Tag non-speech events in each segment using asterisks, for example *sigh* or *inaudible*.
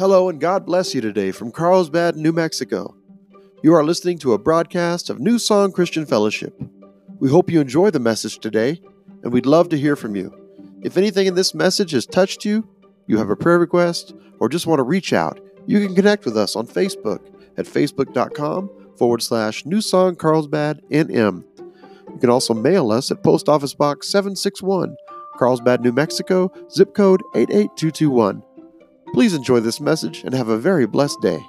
Hello and God bless you today from Carlsbad, New Mexico. You are listening to a broadcast of New Song Christian Fellowship. We hope you enjoy the message today, and we'd love to hear from you. If anything in this message has touched you, you have a prayer request, or just want to reach out, you can connect with us on Facebook at facebook.com forward slash New Song Carlsbad NM. You can also mail us at Post Office Box 761, Carlsbad, New Mexico, zip code 88221. Please enjoy this message and have a very blessed day.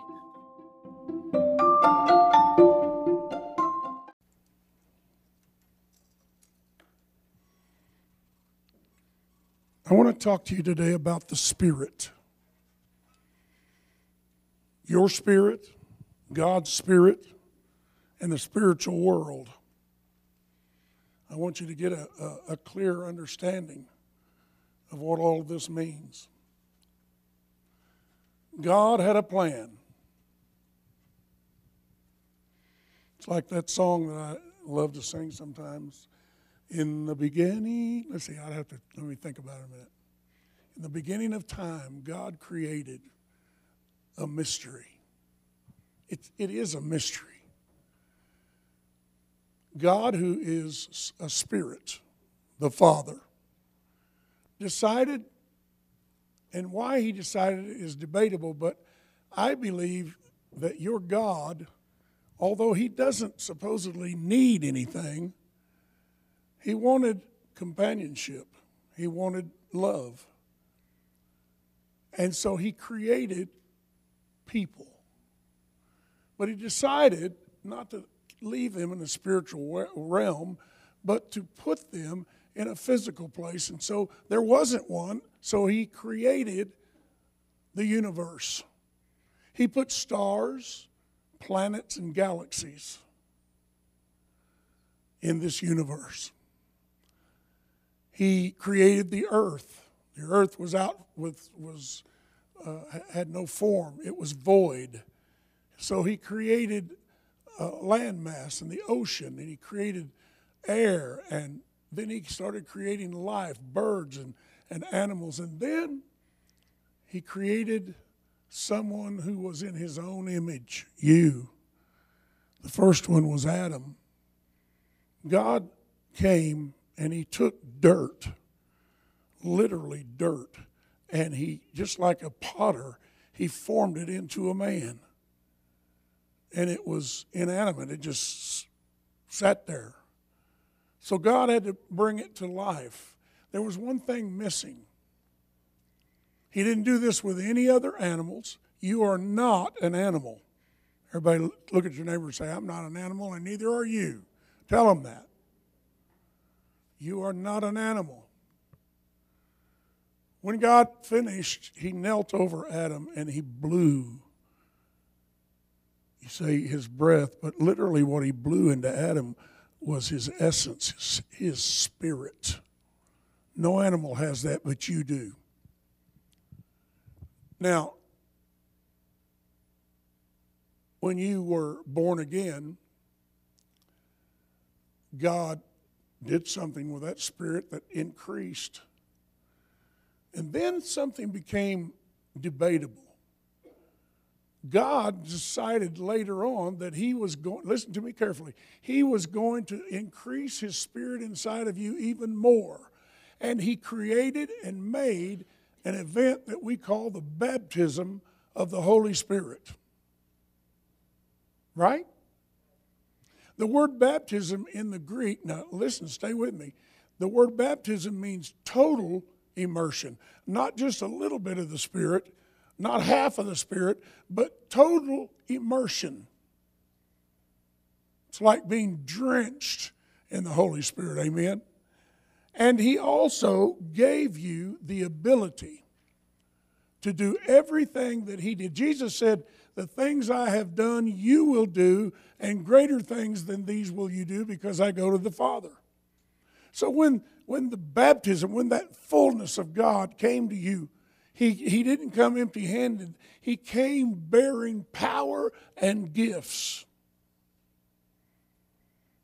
I want to talk to you today about the Spirit. Your spirit, God's spirit, and the spiritual world. I want you to get a, a, a clear understanding of what all of this means. God had a plan. It's like that song that I love to sing sometimes. In the beginning, let's see, I'd have to let me think about it a minute. In the beginning of time, God created a mystery. It, it is a mystery. God, who is a spirit, the Father, decided, and why he decided is debatable, but I believe that your God, although he doesn't supposedly need anything, he wanted companionship, he wanted love. And so he created people. But he decided not to leave them in the spiritual realm, but to put them in a physical place. And so there wasn't one, so he created the universe. He put stars, planets, and galaxies in this universe. He created the earth. The earth was out with was uh, had no form. It was void. So he created uh, landmass and the ocean, and he created air, and then he started creating life, birds and, and animals, and then he created someone who was in his own image, you. The first one was Adam. God came and he took dirt, literally dirt, and he, just like a potter, he formed it into a man and it was inanimate. It just sat there. So God had to bring it to life. There was one thing missing. He didn't do this with any other animals. You are not an animal. Everybody look at your neighbor and say, I'm not an animal, and neither are you. Tell them that. You are not an animal. When God finished, he knelt over Adam and he blew you say his breath, but literally what he blew into Adam was his essence, his, his spirit. No animal has that, but you do. Now, when you were born again, God did something with that spirit that increased. And then something became debatable. God decided later on that He was going, listen to me carefully, He was going to increase His Spirit inside of you even more. And He created and made an event that we call the baptism of the Holy Spirit. Right? The word baptism in the Greek, now listen, stay with me. The word baptism means total immersion, not just a little bit of the Spirit not half of the Spirit, but total immersion. It's like being drenched in the Holy Spirit. Amen. And He also gave you the ability to do everything that He did. Jesus said, The things I have done, you will do, and greater things than these will you do because I go to the Father. So when, when the baptism, when that fullness of God came to you, he, he didn't come empty handed, he came bearing power and gifts.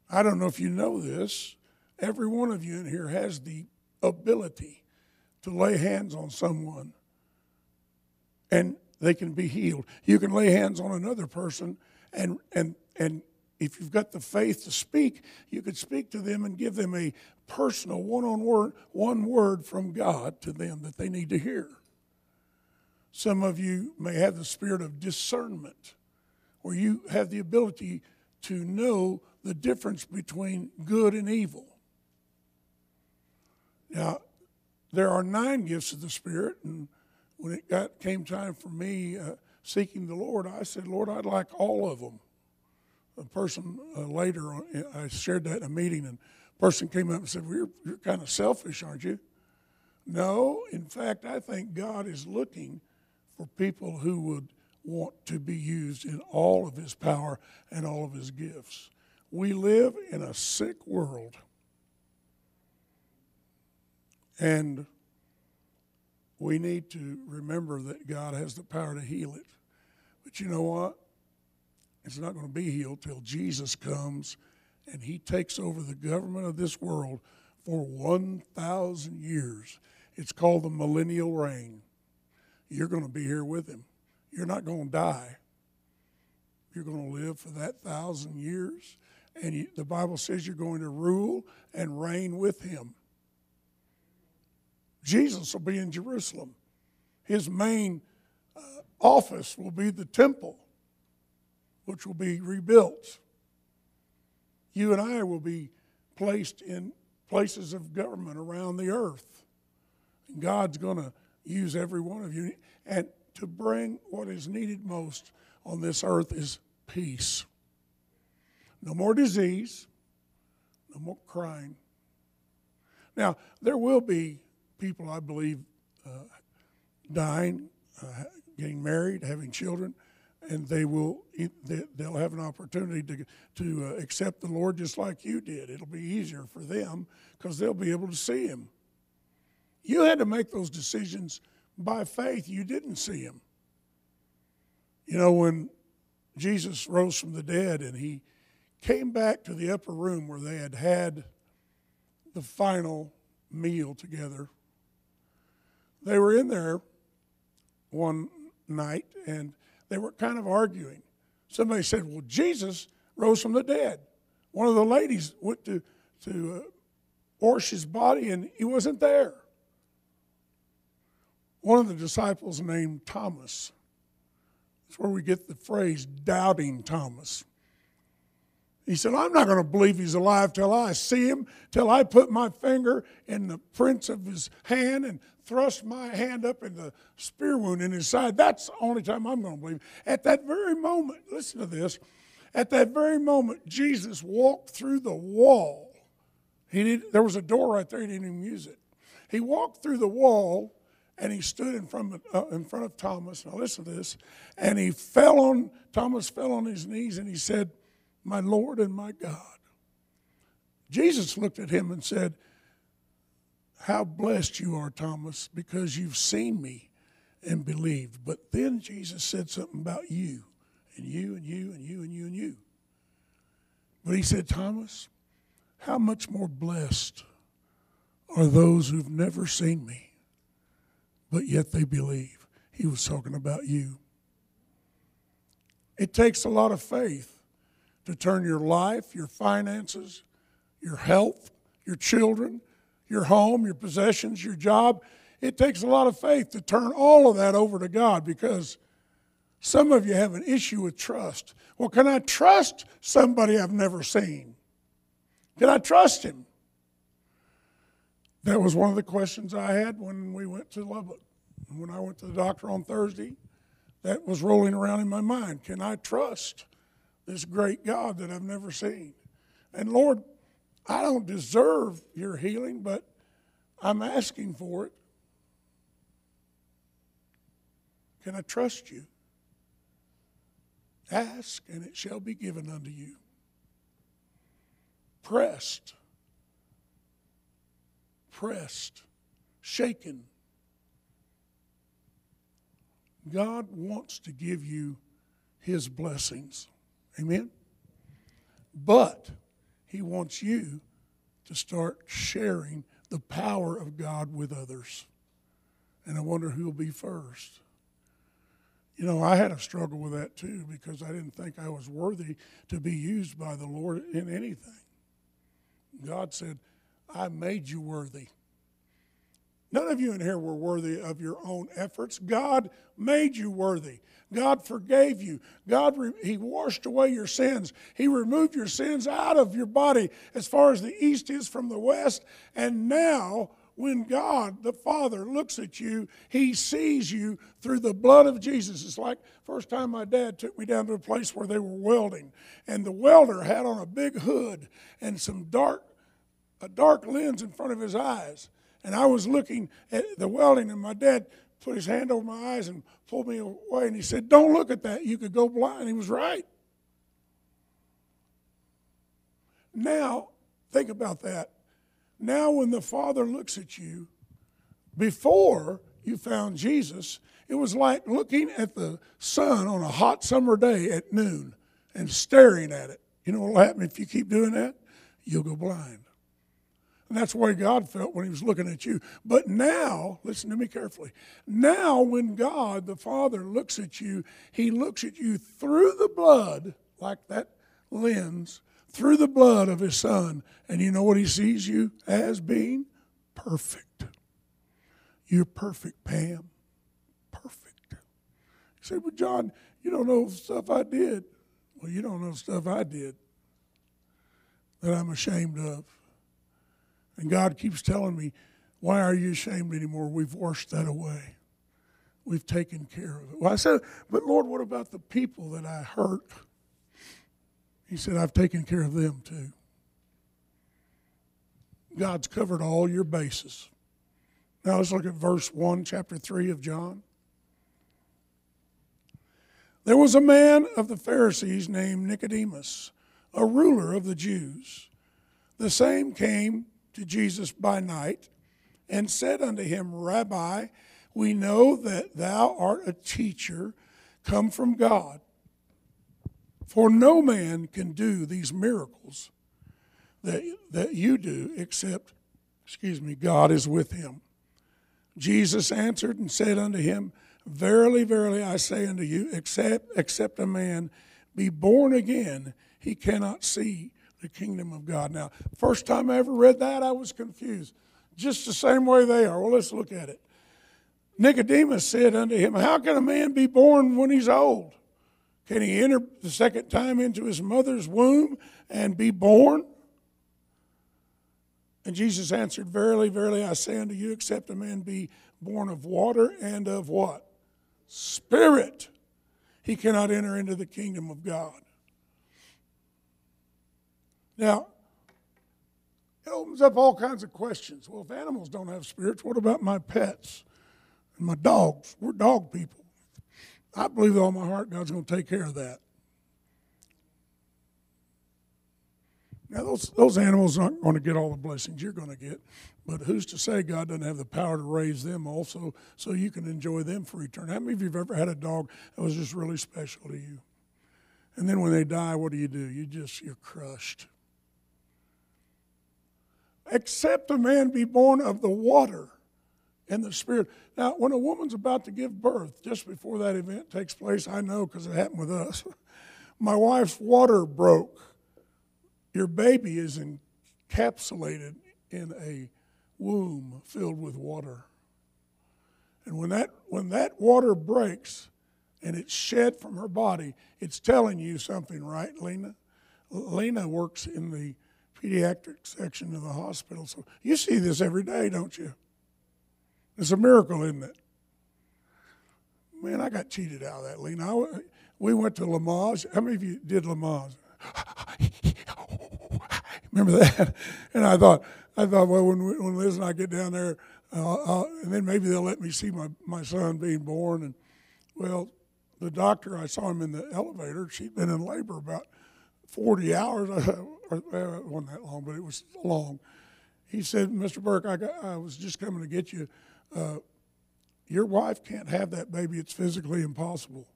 I don't know if you know this. Every one of you in here has the ability to lay hands on someone and they can be healed. You can lay hands on another person and and and if you've got the faith to speak, you could speak to them and give them a personal one-on word one word from God to them that they need to hear. Some of you may have the spirit of discernment where you have the ability to know the difference between good and evil. Now, there are nine gifts of the Spirit, and when it got came time for me uh, seeking the Lord, I said, Lord, I'd like all of them. A person uh, later, uh, I shared that in a meeting, and a person came up and said, well, you're, you're kind of selfish, aren't you? No, in fact, I think God is looking for people who would want to be used in all of His power and all of His gifts. We live in a sick world. And we need to remember that God has the power to heal it. But you know what? It's not going to be healed till Jesus comes and he takes over the government of this world for 1,000 years. It's called the millennial reign. You're going to be here with him. You're not going to die. You're going to live for that thousand years. And you, the Bible says you're going to rule and reign with him. Jesus will be in Jerusalem. His main uh, office will be the temple, which will be rebuilt. You and I will be placed in places of government around the earth. And God's going to use every one of you. And to bring what is needed most on this earth is peace. No more disease, no more crying. Now, there will be people, I believe, uh, dying, uh, getting married, having children, and they will they'll have an opportunity to to uh, accept the Lord just like you did. It'll be easier for them because they'll be able to see Him. You had to make those decisions by faith. You didn't see Him. You know when Jesus rose from the dead and He came back to the upper room where they had had the final meal together they were in there one night and they were kind of arguing. Somebody said, Well, Jesus rose from the dead. One of the ladies went to, to uh, his body and he wasn't there. One of the disciples named Thomas, that's where we get the phrase doubting Thomas. He said, I'm not going to believe he's alive till I see him, till I put my finger in the prints of his hand and thrust my hand up in the spear wound in his side. That's the only time I'm going to believe. At that very moment, listen to this. At that very moment, Jesus walked through the wall. He did, there was a door right there, he didn't even use it. He walked through the wall and he stood in front of, uh, in front of Thomas. Now, listen to this. And he fell on, Thomas fell on his knees and he said, my Lord and my God. Jesus looked at him and said, How blessed you are, Thomas, because you've seen me and believed. But then Jesus said something about you, and you, and you, and you, and you, and you. But he said, Thomas, how much more blessed are those who've never seen me, but yet they believe. He was talking about you. It takes a lot of faith to turn your life, your finances, your health, your children, your home, your possessions, your job. It takes a lot of faith to turn all of that over to God because some of you have an issue with trust. Well, can I trust somebody I've never seen? Can I trust him? That was one of the questions I had when we went to Lubbock. When I went to the doctor on Thursday, that was rolling around in my mind. Can I trust? this great God that I've never seen. And Lord, I don't deserve your healing, but I'm asking for it. Can I trust you? Ask, and it shall be given unto you. Pressed, pressed, shaken. God wants to give you his blessings. Amen? But he wants you to start sharing the power of God with others. And I wonder who will be first. You know, I had a struggle with that too because I didn't think I was worthy to be used by the Lord in anything. God said, I made you worthy. None of you in here were worthy of your own efforts. God made you worthy. God forgave you. God, He washed away your sins. He removed your sins out of your body as far as the east is from the west. And now, when God, the Father, looks at you, He sees you through the blood of Jesus. It's like first time my dad took me down to a place where they were welding, and the welder had on a big hood and some dark, a dark lens in front of his eyes. And I was looking at the welding, and my dad put his hand over my eyes and pulled me away. And he said, Don't look at that. You could go blind. He was right. Now, think about that. Now, when the Father looks at you, before you found Jesus, it was like looking at the sun on a hot summer day at noon and staring at it. You know what will happen if you keep doing that? You'll go blind. And that's the way God felt when He was looking at you. But now, listen to me carefully. Now, when God, the Father, looks at you, He looks at you through the blood, like that lens, through the blood of His Son. And you know what He sees you as being? Perfect. You're perfect, Pam. Perfect. He said, Well, John, you don't know stuff I did. Well, you don't know stuff I did that I'm ashamed of. And God keeps telling me, Why are you ashamed anymore? We've washed that away. We've taken care of it. Well, I said, But Lord, what about the people that I hurt? He said, I've taken care of them too. God's covered all your bases. Now let's look at verse 1, chapter 3 of John. There was a man of the Pharisees named Nicodemus, a ruler of the Jews. The same came to Jesus by night and said unto him, Rabbi, we know that thou art a teacher come from God. For no man can do these miracles that, that you do except, excuse me, God is with him. Jesus answered and said unto him, Verily, verily, I say unto you, except, except a man be born again, he cannot see the kingdom of God. Now, first time I ever read that, I was confused. Just the same way they are. Well, let's look at it. Nicodemus said unto him, How can a man be born when he's old? Can he enter the second time into his mother's womb and be born? And Jesus answered, Verily, verily, I say unto you, except a man be born of water and of what? Spirit, he cannot enter into the kingdom of God. Now, it opens up all kinds of questions. Well, if animals don't have spirits, what about my pets and my dogs? We're dog people. I believe with all my heart God's going to take care of that. Now, those, those animals aren't going to get all the blessings you're going to get, but who's to say God doesn't have the power to raise them also so you can enjoy them for eternity? How many of you have ever had a dog that was just really special to you? And then when they die, what do you do? You just, you're crushed except a man be born of the water and the spirit. Now, when a woman's about to give birth, just before that event takes place, I know because it happened with us. *laughs* My wife's water broke. Your baby is encapsulated in a womb filled with water. And when that, when that water breaks and it's shed from her body, it's telling you something, right, Lena? Lena works in the pediatric section of the hospital. So you see this every day, don't you? It's a miracle, isn't it? Man, I got cheated out of that, Lena. we went to Lamaze. How many of you did Lamaze? *laughs* Remember that? And I thought, I thought, well, when, when Liz and I get down there, uh, and then maybe they'll let me see my, my son being born. And well, the doctor, I saw him in the elevator. She'd been in labor about 40 hours, *laughs* or, it wasn't that long, but it was long. He said, Mr. Burke, I, got, I was just coming to get you. Uh, your wife can't have that baby. It's physically impossible.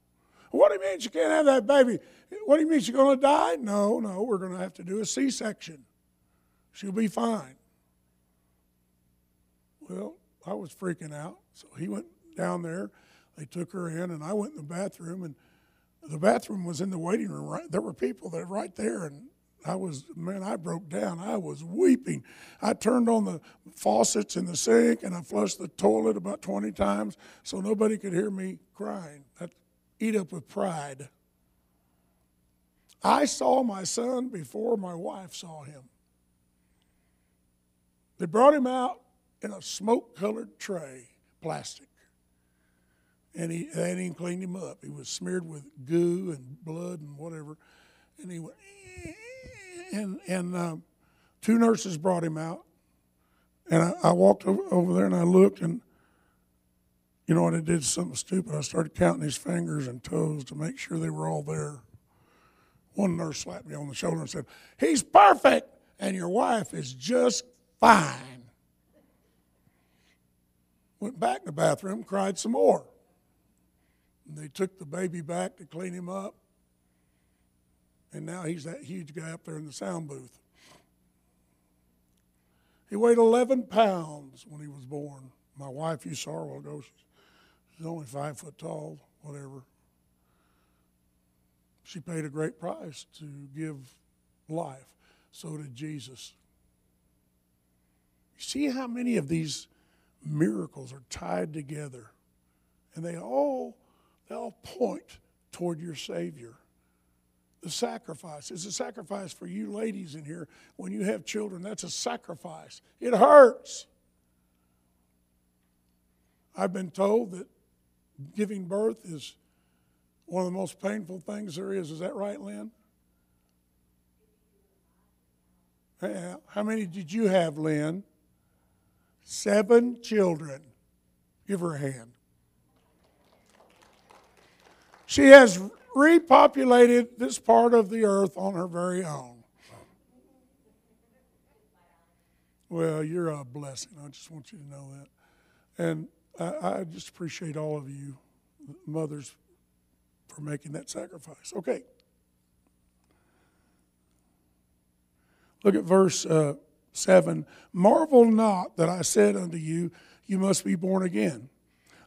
What do you mean she can't have that baby? What do you mean she's going to die? No, no, we're going to have to do a C section. She'll be fine. Well, I was freaking out. So he went down there. they took her in, and I went in the bathroom, and the bathroom was in the waiting room. Right, there were people that right there, and I was man, I broke down. I was weeping. I turned on the faucets in the sink, and I flushed the toilet about twenty times so nobody could hear me crying. That eat up with pride. I saw my son before my wife saw him. They brought him out in a smoke colored tray, plastic. And he, they hadn't even cleaned him up. He was smeared with goo and blood and whatever. And he went, and, and um, two nurses brought him out. And I, I walked over, there and I looked, and you know what? I did something stupid. I started counting his fingers and toes to make sure they were all there. One nurse slapped me on the shoulder and said, He's perfect, and your wife is just fine. Went back in the bathroom, cried some more. And they took the baby back to clean him up. And now he's that huge guy up there in the sound booth. He weighed 11 pounds when he was born. My wife, you saw her a while ago, she's only five foot tall, whatever. She paid a great price to give life. So did Jesus. See how many of these miracles are tied together. And they all they all point toward your Savior. The sacrifice is a sacrifice for you ladies in here. When you have children, that's a sacrifice. It hurts. I've been told that giving birth is one of the most painful things there is. Is that right, Lynn? How many did you have, Lynn? Seven children. Give her a hand. She has repopulated this part of the earth on her very own. Well, you're a blessing. I just want you to know that. And I, I just appreciate all of you, mothers, for making that sacrifice. Okay. Look at verse uh, 7 Marvel not that I said unto you, You must be born again.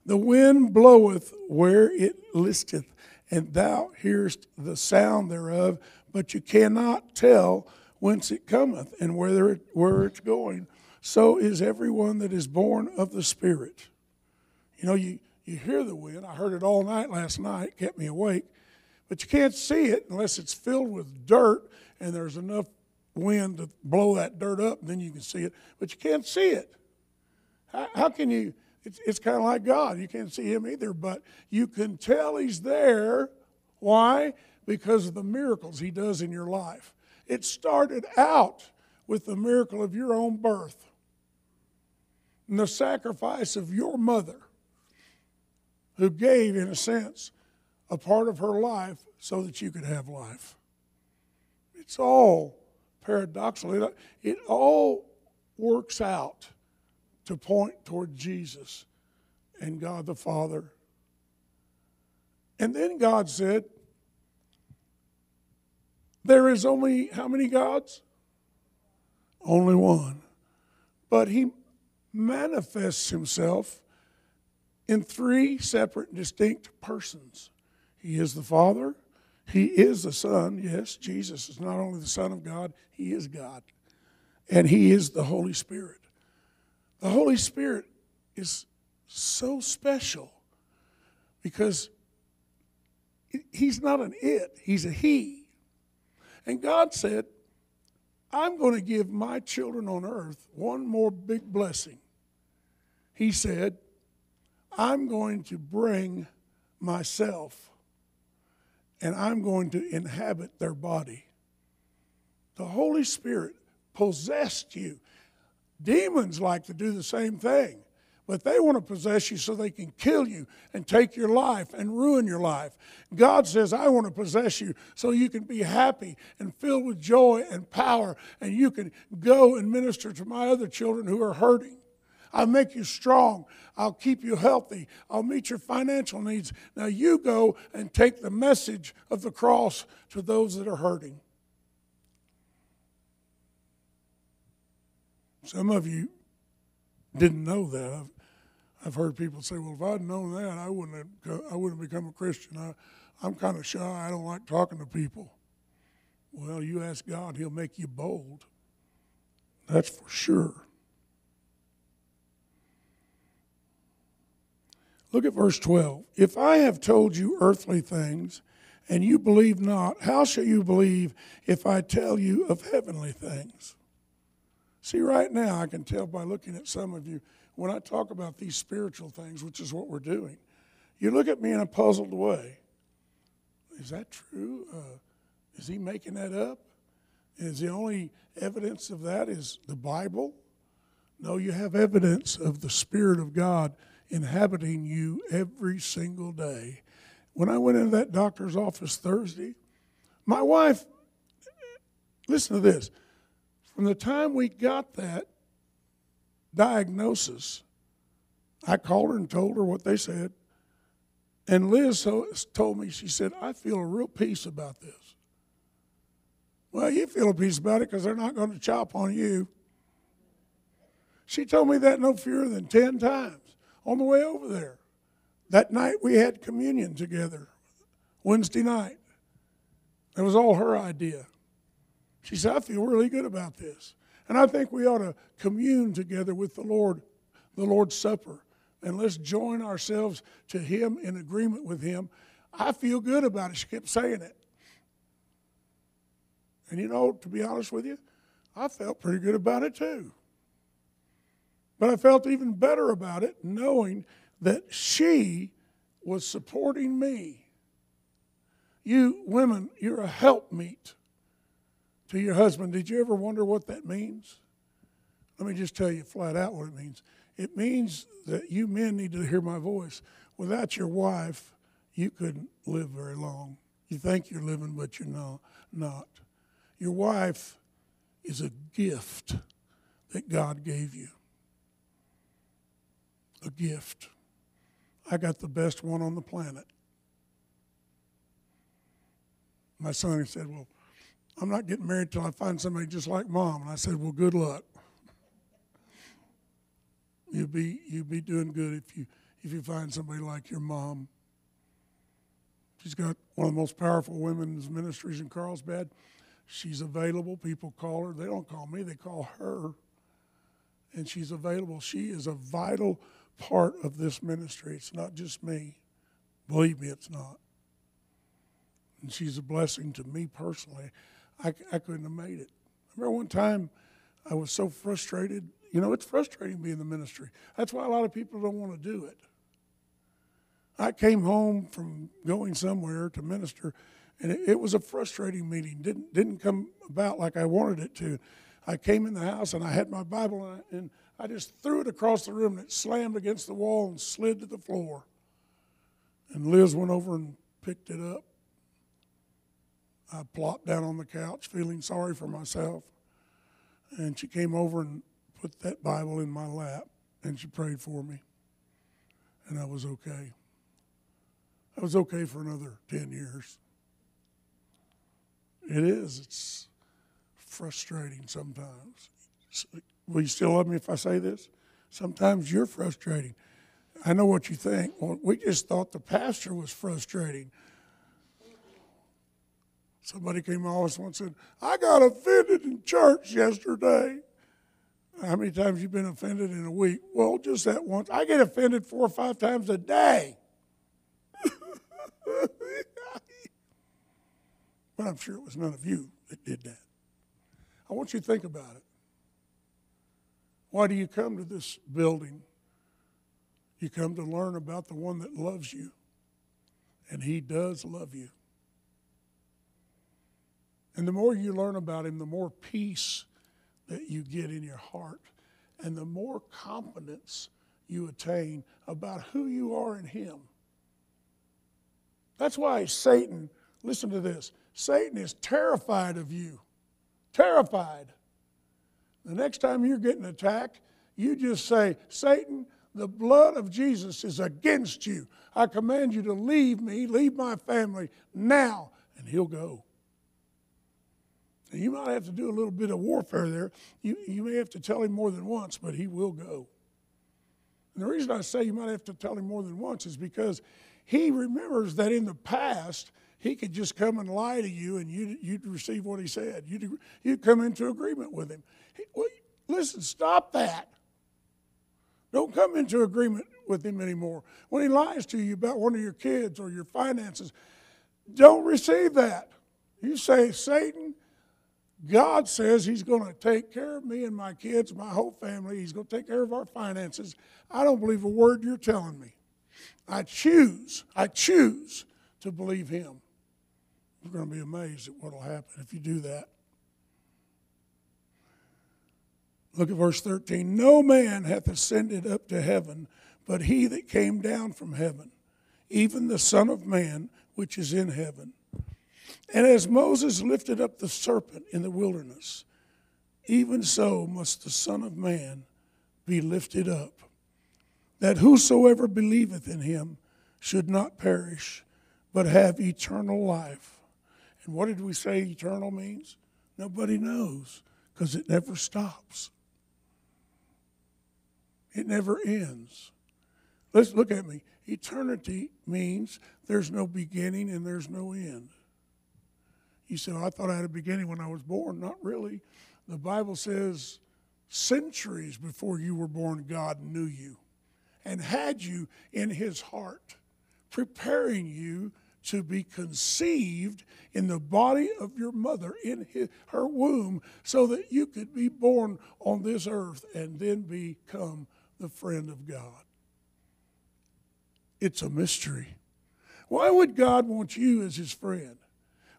The wind bloweth where it listeth, and thou hearest the sound thereof, but you cannot tell whence it cometh and whither it, where it's going. So is everyone that is born of the Spirit. You know, you, you hear the wind. I heard it all night last night, it kept me awake. But you can't see it unless it's filled with dirt and there's enough wind to blow that dirt up, and then you can see it. But you can't see it. How, how can you? It's, it's kind of like God. You can't see Him either, but you can tell He's there. Why? Because of the miracles He does in your life. It started out with the miracle of your own birth and the sacrifice of your mother, who gave, in a sense, a part of her life so that you could have life. It's all paradoxical. It, it all works out to point toward Jesus and God the Father. And then God said, There is only how many gods? Only one. But He manifests Himself in three separate, distinct persons He is the Father, He is the Son. Yes, Jesus is not only the Son of God, He is God. And He is the Holy Spirit. The Holy Spirit is so special because he's not an it, he's a he. And God said, I'm going to give my children on earth one more big blessing. He said, I'm going to bring myself and I'm going to inhabit their body. The Holy Spirit possessed you. Demons like to do the same thing, but they want to possess you so they can kill you and take your life and ruin your life. God says, I want to possess you so you can be happy and filled with joy and power, and you can go and minister to my other children who are hurting. I'll make you strong. I'll keep you healthy. I'll meet your financial needs. Now you go and take the message of the cross to those that are hurting. Some of you didn't know that. I've heard people say, "Well, if I'd known that, I wouldn't have, I wouldn't have become a Christian. I, I'm kind of shy. I don't like talking to people." Well, you ask God, He'll make you bold. That's for sure. Look at verse 12. If I have told you earthly things and you believe not, how shall you believe if I tell you of heavenly things? See, right now, I can tell by looking at some of you, when I talk about these spiritual things, which is what we're doing, you look at me in a puzzled way. Is that true? Uh, is he making that up? Is the only evidence of that is the Bible? No, you have evidence of the Spirit of God inhabiting you every single day. When I went into that doctor's office Thursday, my wife, listen to this, from the time we got that diagnosis, I called her and told her what they said. And Liz told me, she said, I feel a real peace about this. Well, you feel a peace about it because they're not going to chop on you. She told me that no fewer than 10 times on the way over there. That night we had communion together, Wednesday night. That was all her idea. She said, I feel really good about this. And I think we ought to commune together with the Lord, the Lord's Supper, and let's join ourselves to Him in agreement with Him. I feel good about it. She kept saying it. And you know, to be honest with you, I felt pretty good about it too. But I felt even better about it knowing that she was supporting me. You women, you're a helpmeet to your husband. Did you ever wonder what that means? Let me just tell you flat out what it means. It means that you men need to hear my voice. Without your wife, you couldn't live very long. You think you're living, but you're not. not. Your wife is a gift that God gave you a gift. I got the best one on the planet. My son said, Well, I'm not getting married till I find somebody just like mom. And I said, Well, good luck. You'll be you'll be doing good if you if you find somebody like your mom. She's got one of the most powerful women's ministries in Carlsbad. She's available. People call her. They don't call me, they call her. And she's available. She is a vital part of this ministry. It's not just me. Believe me, it's not. And she's a blessing to me personally. I, I couldn't have made it. I remember one time I was so frustrated. You know, it's frustrating being in the ministry. That's why a lot of people don't want to do it. I came home from going somewhere to minister, and it, it was a frustrating meeting. Didn't didn't come about like I wanted it to. I came in the house and I had my Bible and I just threw it across the room and it slammed against the wall and slid to the floor. And Liz went over and picked it up. I plopped down on the couch feeling sorry for myself. And she came over and put that Bible in my lap and she prayed for me. And I was okay. I was okay for another 10 years. It is. It's frustrating sometimes. Will you still love me if I say this? Sometimes you're frustrating. I know what you think. Well, we just thought the pastor was frustrating. Somebody came always once and said, I got offended in church yesterday. How many times you been offended in a week? Well, just that once. I get offended four or five times a day. *laughs* but I'm sure it was none of you that did that. I want you to think about it. Why do you come to this building? You come to learn about the one that loves you, and he does love you. And the more you learn about him, the more peace that you get in your heart, and the more confidence you attain about who you are in him. That's why Satan, listen to this Satan is terrified of you. Terrified. The next time you're getting attacked, you just say, Satan, the blood of Jesus is against you. I command you to leave me, leave my family now, and he'll go. You might have to do a little bit of warfare there. You, you may have to tell him more than once, but he will go. And the reason I say you might have to tell him more than once is because he remembers that in the past he could just come and lie to you and you'd, you'd receive what he said. You'd, you'd come into agreement with him. He, well, listen, stop that. Don't come into agreement with him anymore. When he lies to you about one of your kids or your finances, don't receive that. You say, Satan, God says He's going to take care of me and my kids, my whole family. He's going to take care of our finances. I don't believe a word you're telling me. I choose, I choose to believe Him. You're going to be amazed at what will happen if you do that. Look at verse 13. No man hath ascended up to heaven, but he that came down from heaven, even the Son of Man which is in heaven. And as Moses lifted up the serpent in the wilderness, even so must the Son of Man be lifted up, that whosoever believeth in him should not perish, but have eternal life. And what did we say eternal means? Nobody knows because it never stops. It never ends. Let's look at me. Eternity means there's no beginning and there's no end. You said, I thought I had a beginning when I was born. Not really. The Bible says centuries before you were born, God knew you and had you in his heart, preparing you to be conceived in the body of your mother in his, her womb so that you could be born on this earth and then become the friend of God. It's a mystery. Why would God want you as his friend?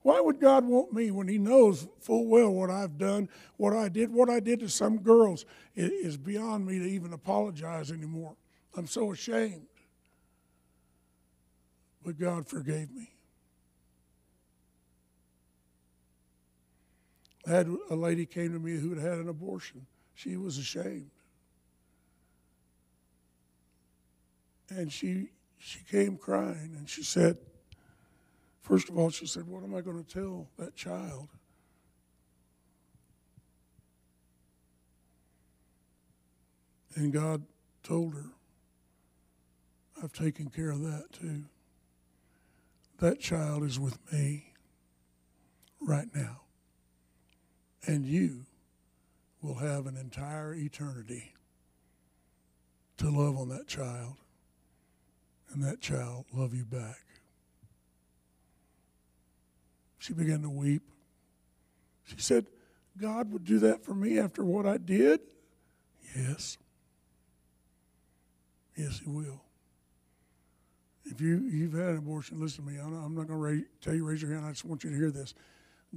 Why would God want me when He knows full well what I've done, what I did, what I did to some girls is beyond me to even apologize anymore. I'm so ashamed. But God forgave me. I had a lady came to me who had had an abortion. She was ashamed. And she she came crying and she said, First of all, she said, What am I going to tell that child? And God told her, I've taken care of that too. That child is with me right now. And you will have an entire eternity to love on that child, and that child love you back. She began to weep. She said, God would do that for me after what I did? Yes. Yes, He will. If you, you've had an abortion, listen to me. I'm not, not going to tell you, raise your hand. I just want you to hear this.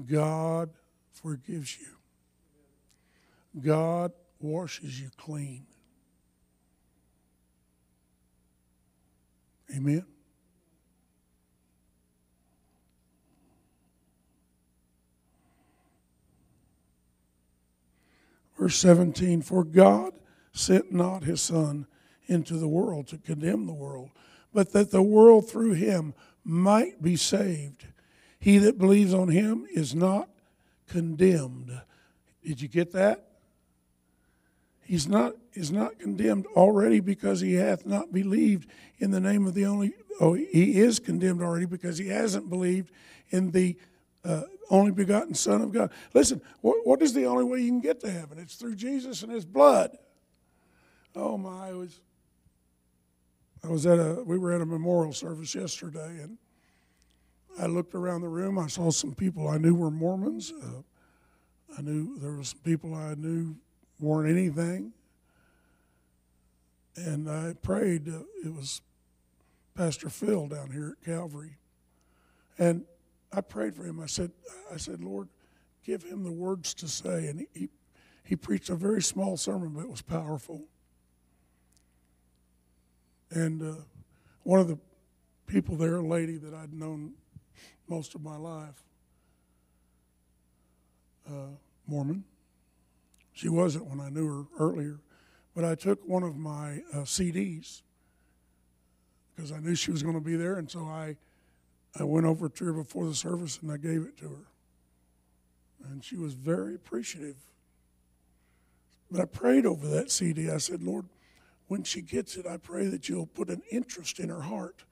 God forgives you, God washes you clean. Amen. Verse 17 For God sent not his Son into the world to condemn the world, but that the world through him might be saved. He that believes on him is not condemned. Did you get that? He's not is not condemned already because he hath not believed in the name of the only oh he is condemned already because he hasn't believed in the uh, only begotten Son of God. Listen, what, what is the only way you can get to heaven? It's through Jesus and His blood. Oh my! I was I was at a we were at a memorial service yesterday, and I looked around the room. I saw some people I knew were Mormons. Uh, I knew there were some people I knew weren't anything, and I prayed. Uh, it was Pastor Phil down here at Calvary, and I prayed for him. I said, I said, Lord, give him the words to say. And he, he, he preached a very small sermon, but it was powerful. And uh, one of the people there, a lady that I'd known most of my life, uh, Mormon. She wasn't when I knew her earlier, but I took one of my uh, CDs because I knew she was going to be there, and so I I went over to her before the service and I gave it to her. And she was very appreciative. But I prayed over that CD. I said, Lord, when she gets it, I pray that you'll put an interest in her heart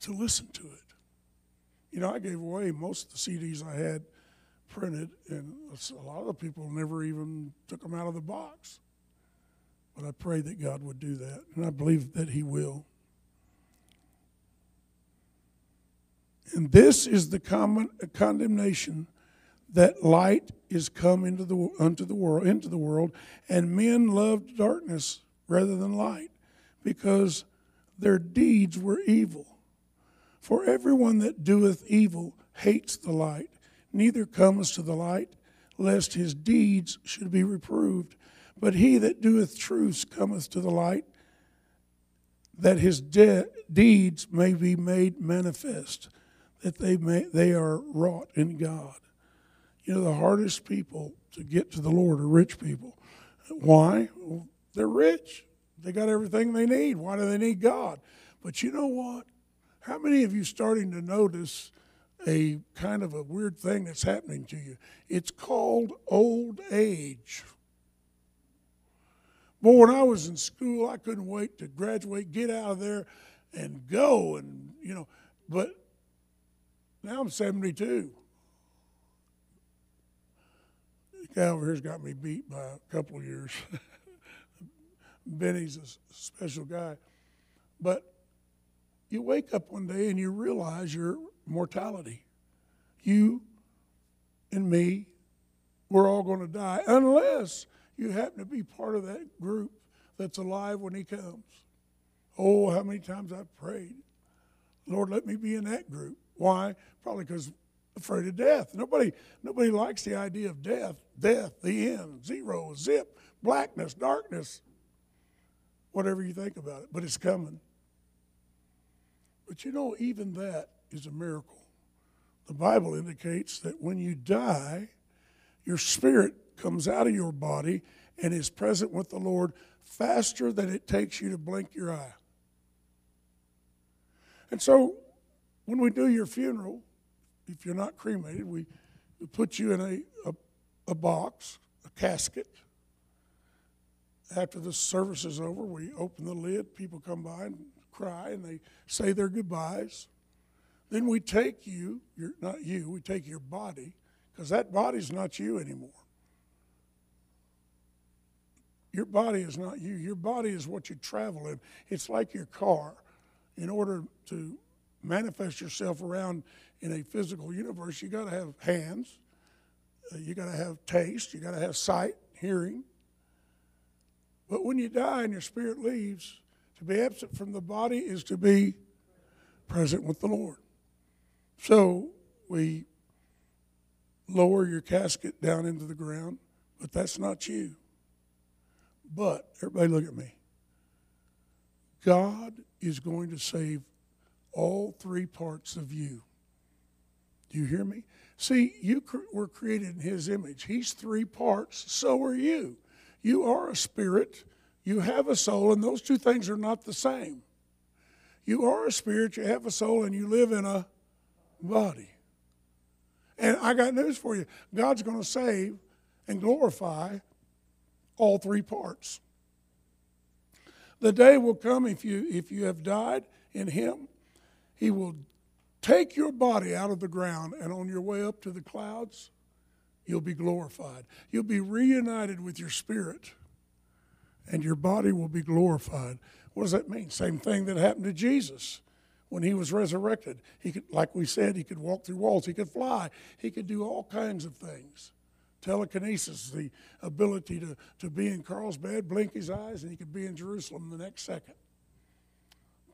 to listen to it. You know, I gave away most of the CDs I had printed, and a lot of the people never even took them out of the box. But I prayed that God would do that, and I believe that He will. And this is the common condemnation that light is come into the unto the world into the world, and men loved darkness rather than light, because their deeds were evil. For everyone that doeth evil hates the light, neither cometh to the light, lest his deeds should be reproved. But he that doeth truth cometh to the light, that his de- deeds may be made manifest, that they may they are wrought in God. You know, the hardest people to get to the Lord are rich people. Why? Well, they're rich. They got everything they need. Why do they need God? But you know what? How many of you starting to notice a kind of a weird thing that's happening to you? It's called old age. Boy, when I was in school, I couldn't wait to graduate, get out of there, and go. And, you know, but now I'm 72. The guy over here's got me beat by a couple of years. *laughs* Benny's a special guy. But you wake up one day and you realize your mortality. You and me, we're all going to die unless you happen to be part of that group that's alive when he comes. Oh, how many times I've prayed, Lord, let me be in that group. Why? Probably because afraid of death. Nobody, nobody likes the idea of death. Death, the end, zero, zip, blackness, darkness, whatever you think about it. But it's coming. But you know, even that is a miracle. The Bible indicates that when you die, your spirit comes out of your body and is present with the Lord faster than it takes you to blink your eye. And so, when we do your funeral, if you're not cremated, we, put you in a, a, a box, a casket. After the service is over, we open the lid, people come by and cry and they say their goodbyes. Then we take you, you're, not you, we take your body, because that body's not you anymore. Your body is not you. Your body is what you travel in. It's like your car. In order to manifest yourself around in a physical universe, you got to have hands, uh, you got to have taste, you got to have sight, hearing. But when you die and your spirit leaves, to be absent from the body is to be present with the Lord. So we lower your casket down into the ground, but that's not you. But, everybody look at me. God is going to save all three parts of you. Do you hear me? See, you were created in His image. He's three parts, so are you. You are a spirit, you have a soul, and those two things are not the same. You are a spirit, you have a soul, and you live in a body. And I got news for you God's going to save and glorify all three parts. The day will come if you, if you have died in Him, He will take your body out of the ground, and on your way up to the clouds, you'll be glorified. You'll be reunited with your spirit and your body will be glorified. What does that mean? Same thing that happened to Jesus when he was resurrected. He could, like we said, he could walk through walls, he could fly, he could do all kinds of things. Telekinesis, the ability to, to be in Carlsbad, blink his eyes, and he could be in Jerusalem the next second.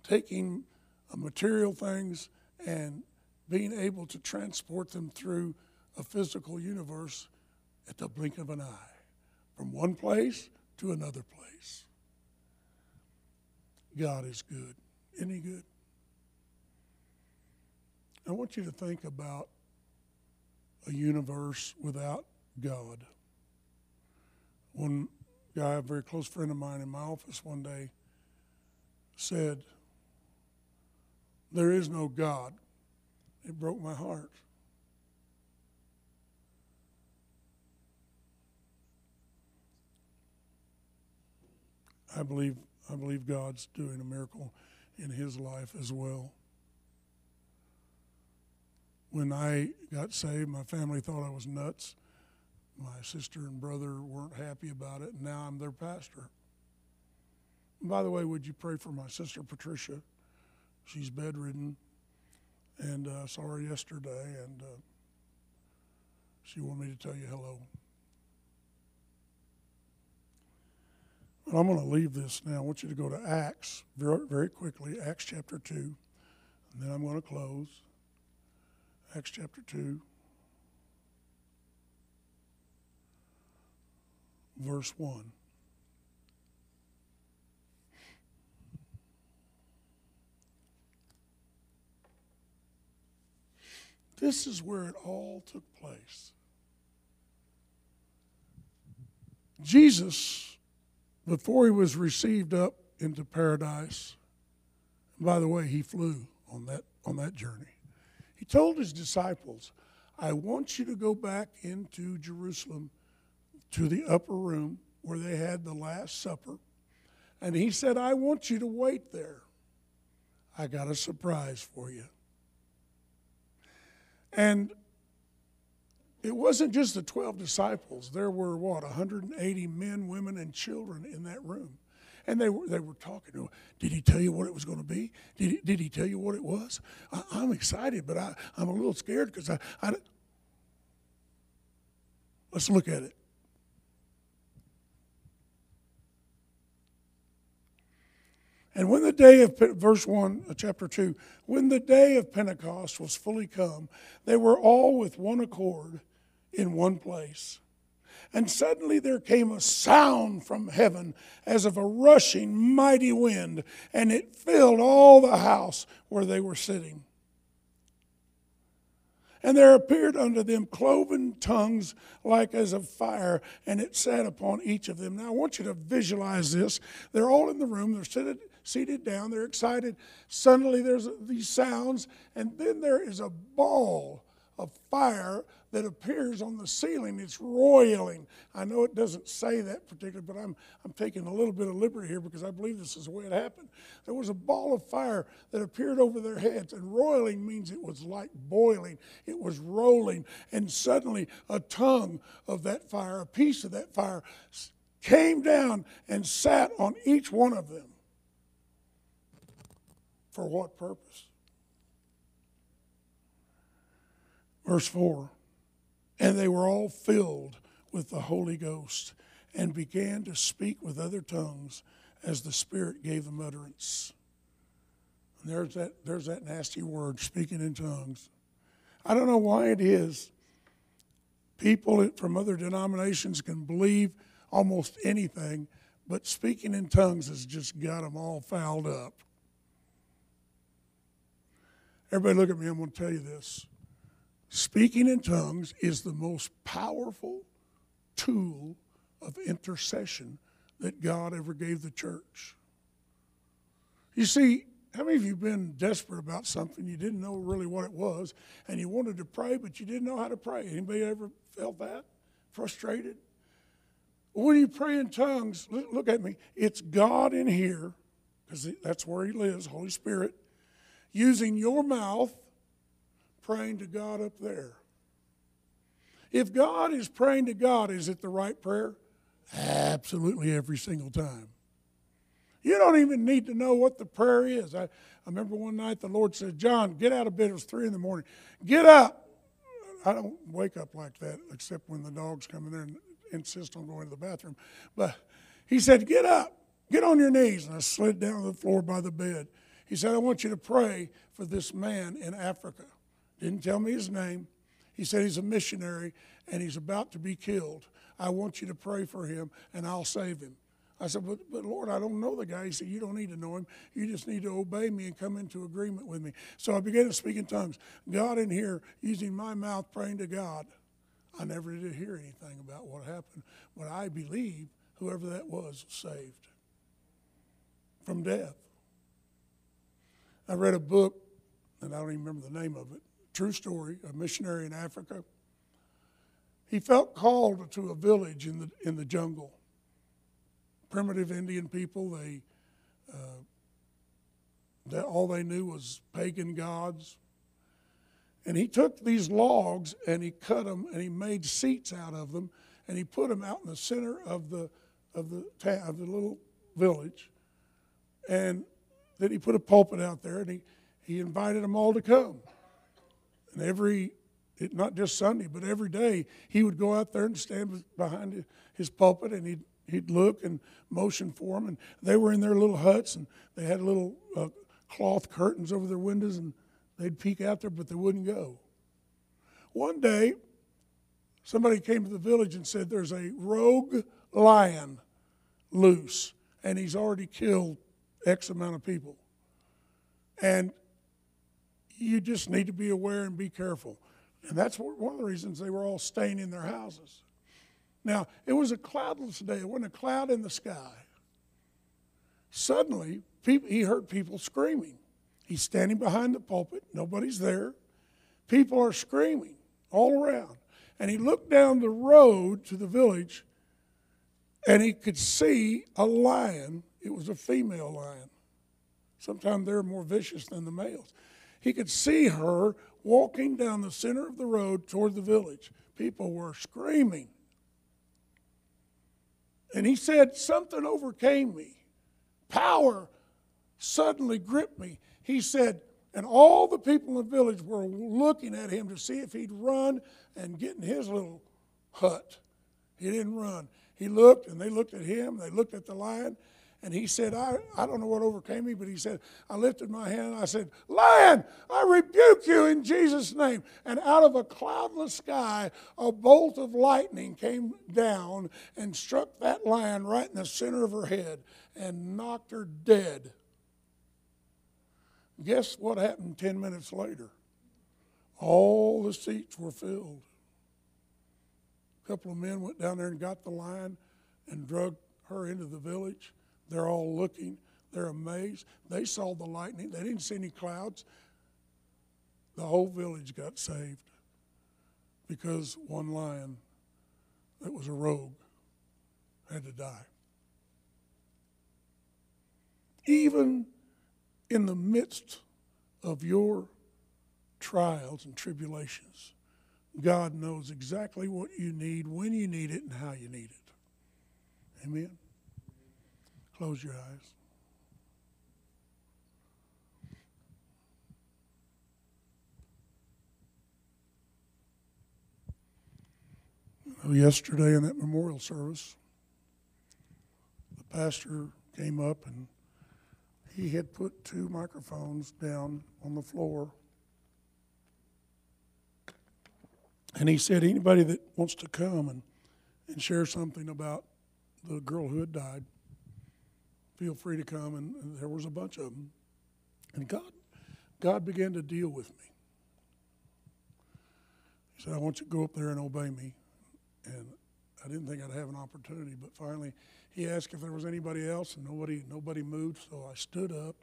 Taking Uh, material things and being able to transport them through a physical universe at the blink of an eye. From one place to another place. God is good. He good? I want you to think about a universe without God. One guy, a very close friend of mine in my office one day, said, There is no God. It broke my heart. I believe I believe God's doing a miracle in his life as well. When I got saved, my family thought I was nuts. My sister and brother weren't happy about it, and now I'm their pastor. And by the way, would you pray for my sister Patricia? She's bedridden, and uh, saw her yesterday, and uh, she wanted me to tell you hello. I'm going to leave this now. I want you to go to Acts very, very quickly, Acts chapter 2, and then I'm going to close. Acts chapter 2, verse 1. This is where it all took place. Jesus before he was received up into paradise, by the way, he flew on that, on that journey. He told his disciples, I want you to go back into Jerusalem to the upper room where they had the Last Supper. And he said, I want you to wait there. I got a surprise for you. And it wasn't just the 12 disciples. There were, what, 180 men, women, and children in that room. And they were, they were talking. Did he tell you what it was going to be? Did he, did he tell you what it was? I, am excited, but I, I'm a little scared because I, I. Let's look at it. And when the day of, verse 1, uh, chapter 2, when the day of Pentecost was fully come, they were all with one accord in one place. And suddenly there came a sound from heaven as of a rushing mighty wind, and it filled all the house where they were sitting. And there appeared unto them cloven tongues like as of fire, and it sat upon each of them. Now I want you to visualize this. They're all in the room, they're seated, seated down, they're excited. Suddenly there's these sounds, and then there is a ball of fire that appears on the ceiling. It's roiling. I know it doesn't say that particularly, but I'm, I'm taking a little bit of liberty here because I believe this is the way it happened. There was a ball of fire that appeared over their heads, and roiling means it was like boiling, it was rolling, and suddenly a tongue of that fire, a piece of that fire, came down and sat on each one of them. For what purpose? Verse 4 And they were all filled with the Holy Ghost and began to speak with other tongues as the Spirit gave them utterance. And there's that, there's that nasty word, speaking in tongues. I don't know why it is. People from other denominations can believe almost anything, but speaking in tongues has just got them all fouled up. Everybody, look at me. I'm going to tell you this. Speaking in tongues is the most powerful tool of intercession that God ever gave the church. You see, how many of you been desperate about something you didn't know really what it was, and you wanted to pray, but you didn't know how to pray? Anybody ever felt that? Frustrated? When you pray in tongues, look at me. It's God in here, because that's where He lives, Holy Spirit, using your mouth praying to God up there. If God is praying to God, is it the right prayer? Absolutely every single time. You don't even need to know what the prayer is. I, I remember one night the Lord said, John, get out of bed. It was three in the morning. Get up. I don't wake up like that except when the dogs come in there and insist on going to the bathroom. But he said, Get up. Get on your knees. And I slid down to the floor by the bed. He said, I want you to pray for this man in Africa. Didn't tell me his name. He said he's a missionary and he's about to be killed. I want you to pray for him and I'll save him. I said, but, but Lord, I don't know the guy. He said, You don't need to know him. You just need to obey me and come into agreement with me. So I began to speak in tongues. God in here, using my mouth, praying to God. I never did hear anything about what happened, but I believe whoever that was was saved from death. I read a book, and I don't even remember the name of it, True story, a missionary in Africa. He felt called to a village in the, in the jungle primitive Indian people. They, uh, that all they knew was pagan gods. And he took these logs and he cut them and he made seats out of them and he put them out in the center of the of the of the little village. And then he put a pulpit out there and he, he invited them all to come. And every not just Sunday, but every day he would go out there and stand behind his pulpit and he'd he'd look and motion for them. And they were in their little huts and they had little uh, cloth curtains over their windows and they'd peek out there, but they wouldn't go. One day, somebody came to the village and said, There's a rogue lion loose, and he's already killed X amount of people. And you just need to be aware and be careful. And that's one of the reasons they were all staying in their houses. Now, it was a cloudless day, it wasn't a cloud in the sky. Suddenly, people, he heard people screaming. He's standing behind the pulpit, nobody's there. People are screaming all around. And he looked down the road to the village and he could see a lion. It was a female lion. Sometimes they're more vicious than the males. He could see her walking down the center of the road toward the village. People were screaming. And he said, Something overcame me. Power suddenly gripped me. He said, and all the people in the village were looking at him to see if he'd run and get in his little hut. He didn't run. He looked, and they looked at him, they looked at the lion, and he said, I, I don't know what overcame me, but he said, I lifted my hand and I said, Lion, I rebuke you in Jesus' name. And out of a cloudless sky, a bolt of lightning came down and struck that lion right in the center of her head and knocked her dead. Guess what happened 10 minutes later? All the seats were filled. A couple of men went down there and got the lion and drug her into the village. They're all looking. They're amazed. They saw the lightning. They didn't see any clouds. The whole village got saved because one lion that was a rogue had to die. Even in the midst of your trials and tribulations, God knows exactly what you need, when you need it, and how you need it. Amen. Close your eyes. yesterday in that memorial service, the pastor came up and he had put two microphones down on the floor. And he said, anybody that wants to come and, and share something about the girl who had died, feel free to come. And, and there was a bunch of them. And God, God began to deal with me. He said, I want you to go up there and obey me. And I didn't think I'd have an opportunity, but finally he asked if there was anybody else, and nobody nobody moved. So I stood up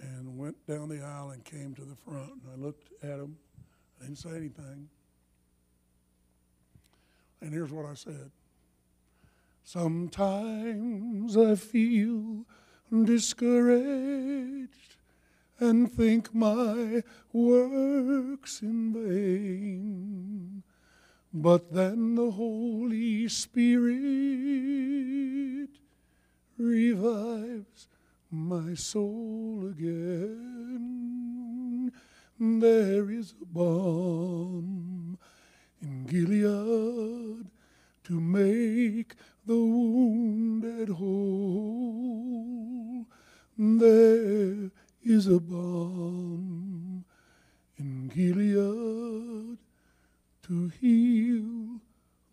and went down the aisle and came to the front. And I looked at him. I didn't say anything. And here's what I said. Sometimes I feel discouraged and think my work's in vain. But then the Holy Spirit revives my soul again. There is a balm in Gilead to make the wounded whole. There is a balm in Gilead to heal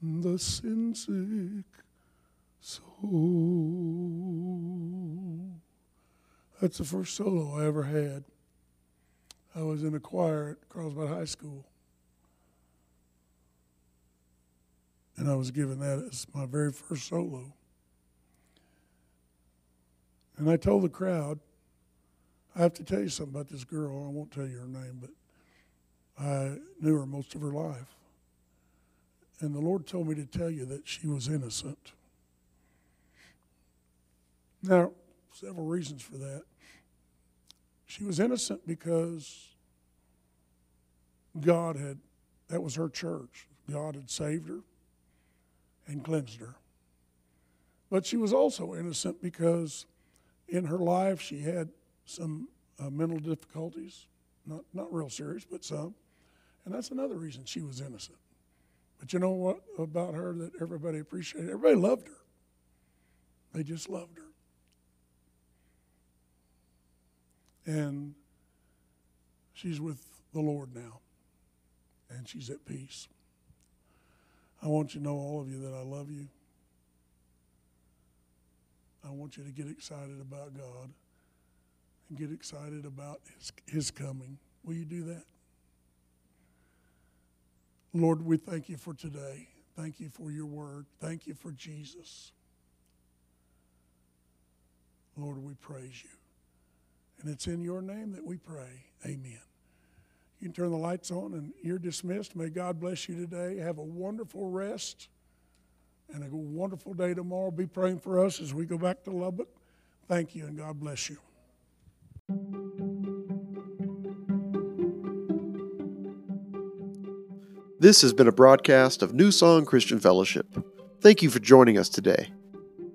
the sin sick soul. That's the first solo I ever had. I was in a choir at Carlsbad High School. And I was given that as my very first solo. And I told the crowd, I have to tell you something about this girl. I won't tell you her name, but I knew her most of her life. And the Lord told me to tell you that she was innocent. Now, several reasons for that. She was innocent because God had, that was her church. God had saved her and cleansed her. But she was also innocent because in her life she had some uh, mental difficulties, not, not real serious, but some. And that's another reason she was innocent. But you know what about her that everybody appreciated? Everybody loved her. They just loved her. And she's with the Lord now, and she's at peace. I want you to know, all of you, that I love you. I want you to get excited about God and get excited about His, his coming. Will you do that? Lord, we thank you for today. Thank you for your word. Thank you for Jesus. Lord, we praise you. And it's in your name that we pray. Amen. You can turn the lights on and you're dismissed. May God bless you today. Have a wonderful rest and a wonderful day tomorrow. Be praying for us as we go back to Lubbock. Thank you and God bless you. This has been a broadcast of New Song Christian Fellowship. Thank you for joining us today.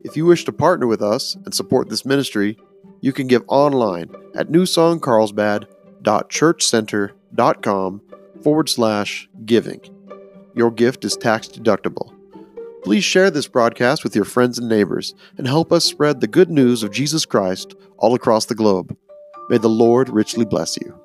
If you wish to partner with us and support this ministry, you can give online at newsongcarlsbad.churchcenter.com forward slash giving. Your gift is tax deductible. Please share this broadcast with your friends and neighbors and help us spread the good news of Jesus Christ all across the globe. May the Lord richly bless you.